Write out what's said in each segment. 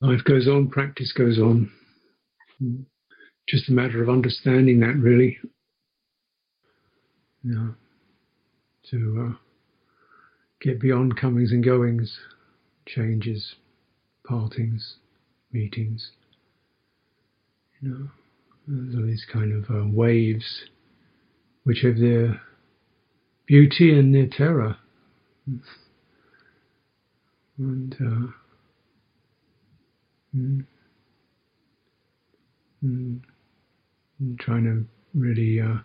life goes on, practice goes on. Just a matter of understanding that, really. Yeah. To uh, get beyond comings and goings, changes, partings, meetings. You know, there's all these kind of uh, waves which have their beauty and their terror. And uh, mm, mm, trying to really uh,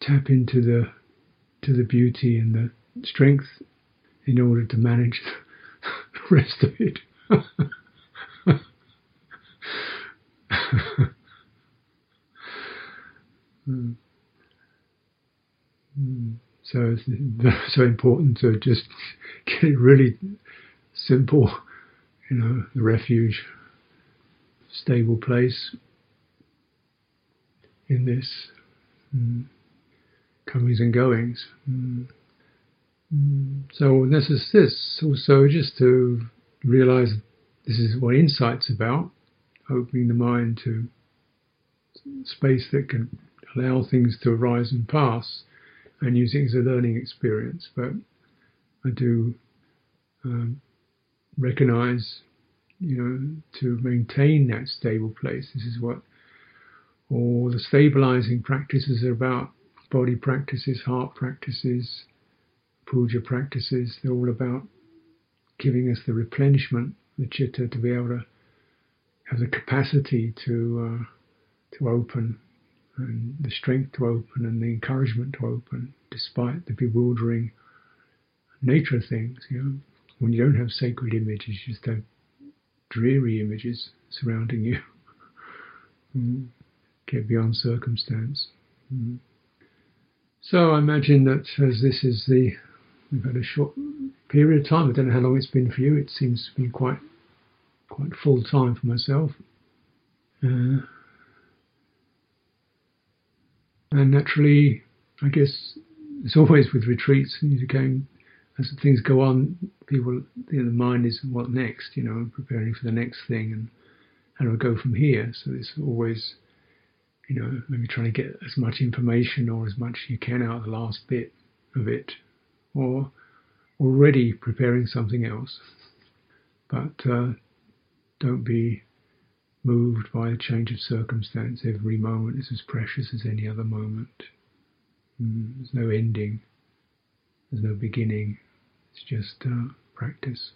tap into the to the beauty and the strength in order to manage the rest of it. mm. So it's so important to just get it really simple, you know, the refuge, stable place in this mm, comings and goings. Mm. Mm. So this is this also just to realize this is what insight's about, opening the mind to space that can allow things to arise and pass and using it as a learning experience. But I do um, recognize, you know, to maintain that stable place. This is what all the stabilizing practices are about body practices, heart practices, puja practices. They're all about giving us the replenishment, the citta, to be able to have the capacity to uh, to open and the strength to open and the encouragement to open despite the bewildering nature of things. You know, when you don't have sacred images, you just have dreary images surrounding you. mm. Get beyond circumstance. Mm. So I imagine that as this is the we've had a short period of time. I don't know how long it's been for you. It seems to be quite quite full time for myself. Uh, and naturally, I guess it's always with retreats and again as things go on, people you know, the mind is what next, you know, preparing for the next thing and how do I go from here? So it's always, you know, maybe trying to get as much information or as much you can out of the last bit of it, or already preparing something else. But uh, don't be moved by a change of circumstance. Every moment is as precious as any other moment. Mm, there's no ending, there's no beginning, it's just uh, practice.